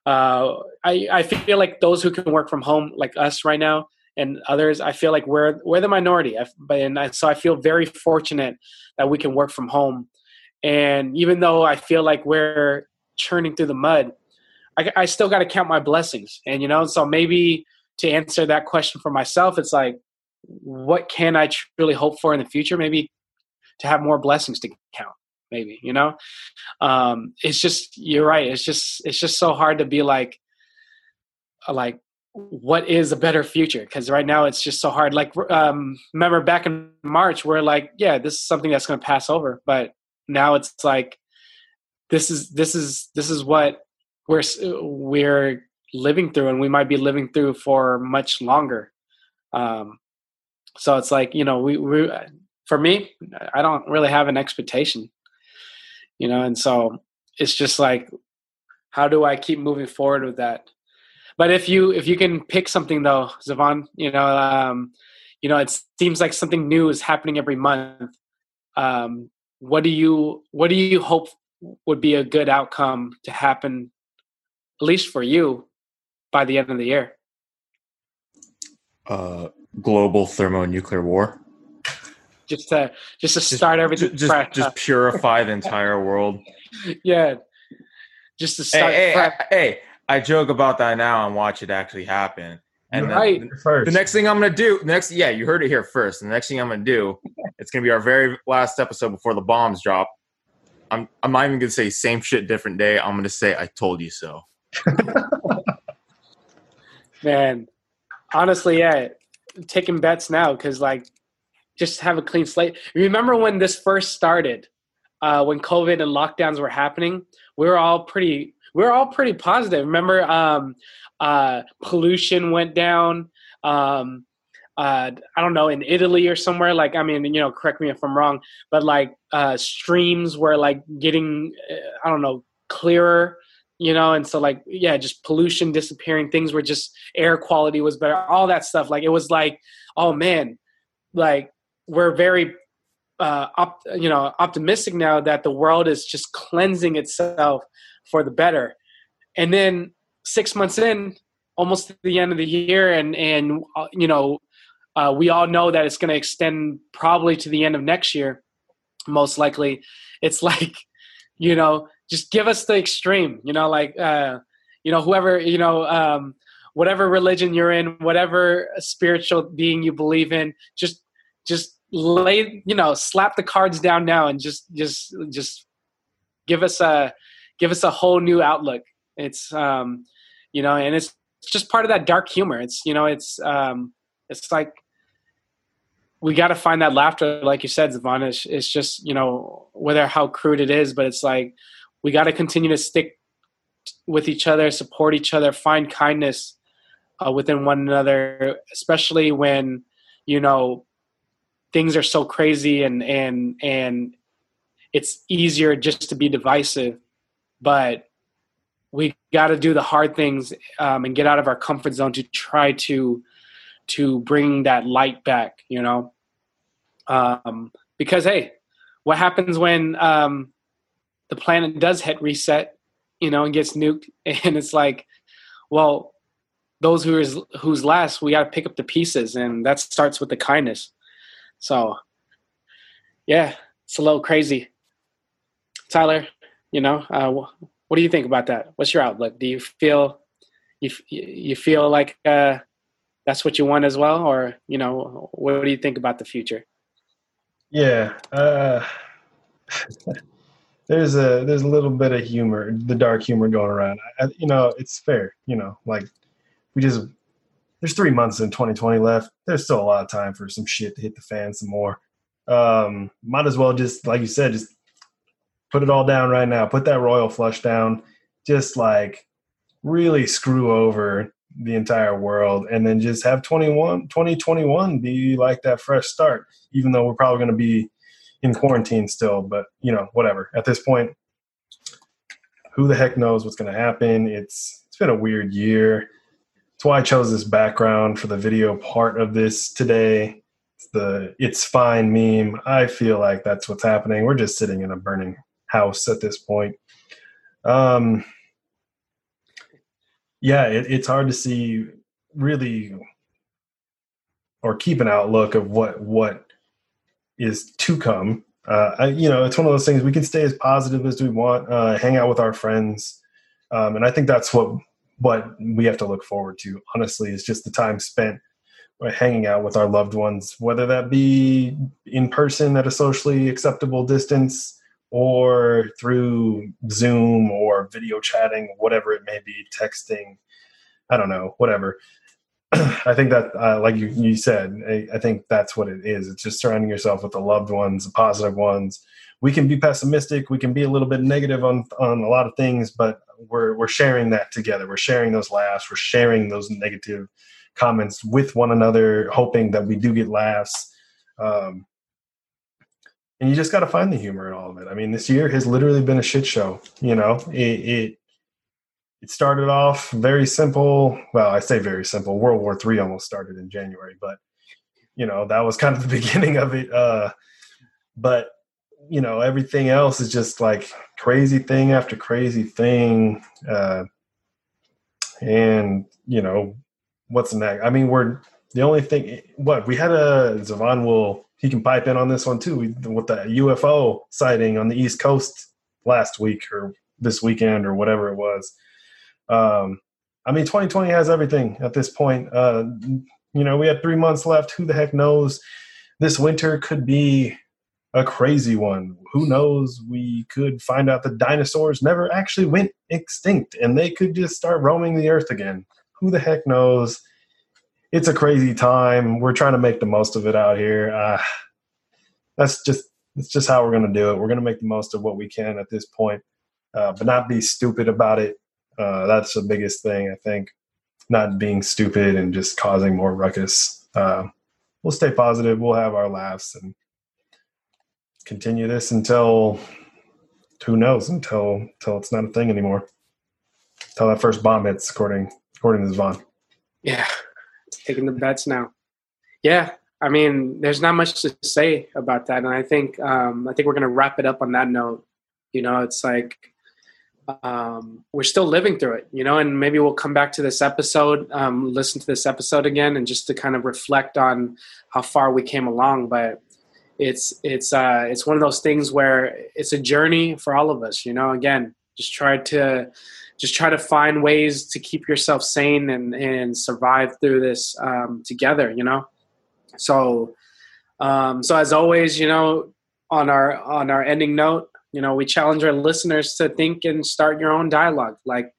Speaker 1: uh, I, I feel like those who can work from home, like us right now, and others, I feel like we're we're the minority. I, and I, so I feel very fortunate that we can work from home. And even though I feel like we're churning through the mud, I, I still got to count my blessings. And you know, so maybe to answer that question for myself, it's like, what can I truly hope for in the future? Maybe to have more blessings to count maybe you know um it's just you're right it's just it's just so hard to be like like what is a better future because right now it's just so hard like um remember back in march we're like yeah this is something that's going to pass over but now it's like this is this is this is what we're we're living through and we might be living through for much longer um so it's like you know we, we for me i don't really have an expectation you know and so it's just like how do i keep moving forward with that but if you if you can pick something though, Zavon, you know, um, you know, it seems like something new is happening every month. Um, what do you what do you hope would be a good outcome to happen, at least for you, by the end of the year?
Speaker 3: Uh, global thermonuclear war.
Speaker 1: Just to just to start everything.
Speaker 3: Just
Speaker 1: fresh.
Speaker 3: just purify the entire world.
Speaker 1: yeah, just to start.
Speaker 3: Hey, hey. I, hey, I joke about that now and watch it actually happen. And then
Speaker 1: Right.
Speaker 3: the,
Speaker 2: First,
Speaker 3: the next thing I'm gonna do, next, yeah, you heard it here first. The next thing I'm gonna do, it's gonna be our very last episode before the bombs drop. I'm, I'm not even gonna say same shit, different day. I'm gonna say I told you so.
Speaker 1: Man, honestly, yeah, taking bets now because like just have a clean slate. Remember when this first started, uh, when COVID and lockdowns were happening? We were all pretty, we were all pretty positive. Remember, um, uh, pollution went down. Um, uh, I don't know in Italy or somewhere. Like, I mean, you know, correct me if I'm wrong, but like uh, streams were like getting, uh, I don't know, clearer you know and so like yeah just pollution disappearing things were just air quality was better all that stuff. Like it was like oh man like we're very uh op- you know optimistic now that the world is just cleansing itself for the better. And then 6 months in almost the end of the year and and uh, you know uh, we all know that it's going to extend probably to the end of next year most likely. It's like you know just give us the extreme you know like uh you know whoever you know um whatever religion you're in whatever spiritual being you believe in just just lay you know slap the cards down now and just just just give us a give us a whole new outlook it's um you know and it's just part of that dark humor it's you know it's um it's like we got to find that laughter like you said Zavon. It's, it's just you know whether how crude it is but it's like we got to continue to stick with each other support each other find kindness uh, within one another especially when you know things are so crazy and and and it's easier just to be divisive. But we got to do the hard things um, and get out of our comfort zone to try to to bring that light back you know? Um, because hey what happens when um, the planet does hit reset you know and gets nuked. And it's like well those who is who's last we got to pick up the pieces. And that starts with the kindness. So yeah it's a little crazy. Tyler you know uh, what do you think about that? What's your outlook? Do you feel you, you feel like uh, that's what you want as well? Or you know what do you think about the future?
Speaker 2: Yeah. Uh, there's a there's a little bit of humor, the dark humor going around. I, you know, it's fair. You know, like we just there's three months in 2020 left. There's still a lot of time for some shit to hit the fan some more. Um, might as well just like you said, just put it all down right now. Put that royal flush down. Just like really screw over the entire world and then just have 21 2021 be like that fresh start even though we're probably going to be in quarantine still but you know whatever. At this point who the heck knows what's going to happen. It's it's been a weird year. That's why i chose this background for the video part of this today. It's the it's fine meme. I feel like that's what's happening. We're just sitting in a burning house at this point. Um yeah, it, it's hard to see really or keep an outlook of what what is to come. Uh, I, you know, it's one of those things we can stay as positive as we want, uh, hang out with our friends, um, and I think that's what what we have to look forward to. Honestly, is just the time spent uh, hanging out with our loved ones, whether that be in person at a socially acceptable distance or through Zoom or video chatting, whatever it may be, texting. I don't know, whatever. I think that, uh, like you, you said, I, I, think that's what it is. It's just surrounding yourself with the loved ones, the positive ones. We can be pessimistic, we can be a little bit negative on on a lot of things, but we're we're sharing that together. We're sharing those laughs. We're sharing those negative comments with one another, hoping that we do get laughs. Um, and you just got to find the humor in all of it. I mean, this year has literally been a shit show. You know, it, it it started off very simple. Well, I say very simple. World War Three almost started in January, but you know that was kind of the beginning of it. Uh, but you know everything else is just like crazy thing after crazy thing, uh, and you know what's the next. I mean, we're the only thing. What we had a Zavon will he can pipe in on this one too with the UFO sighting on the East Coast last week or this weekend or whatever it was. Um, I mean, 2020 has everything at this point. Uh, you know, we had three months left. Who the heck knows? This winter could be a crazy one. Who knows? We could find out the dinosaurs never actually went extinct and they could just start roaming the earth again. Who the heck knows? It's a crazy time. We're trying to make the most of it out here. Uh, that's just that's just how we're going to do it. We're going to make the most of what we can at this point, uh, but not be stupid about it uh, that's the biggest thing, I think. Not being stupid and just causing more ruckus. Uh, we'll stay positive. We'll have our laughs and continue this until who knows until until it's not a thing anymore. Until that first bomb hits, according according to Zavon.
Speaker 1: Yeah, taking the bets now. Yeah, I mean, there's not much to say about that, and I think um, I think we're gonna wrap it up on that note. You know, it's like um, we're still living through it, you know, and maybe we'll come back to this episode, um, listen to this episode again, and just to kind of reflect on how far we came along. But it's it's uh, it's one of those things where it's a journey for all of us, you know. Again, just try to just try to find ways to keep yourself sane and and survive through this um, together, you know. So, um, so as always, you know, on our on our ending note, you know, we challenge our listeners to think and start your own dialogue. Like,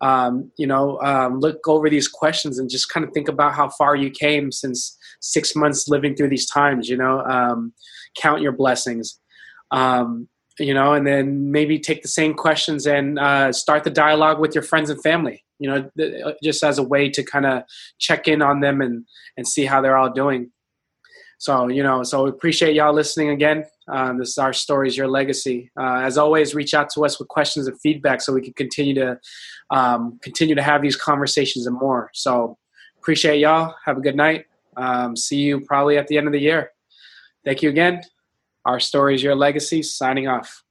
Speaker 1: um, you know, um, look over these questions and just kind of think about how far you came since six months living through these times. You know, um, count your blessings. Um, you know, and then maybe take the same questions and uh, start the dialogue with your friends and family. You know, th- just as a way to kind of check in on them and and see how they're all doing. So, you know, so we appreciate y'all listening again. Um, this is our stories, your legacy. Uh, as always, reach out to us with questions and feedback so we can continue to um, continue to have these conversations and more. So, appreciate y'all. Have a good night. Um, see you probably at the end of the year. Thank you again. Our stories, your legacy. Signing off.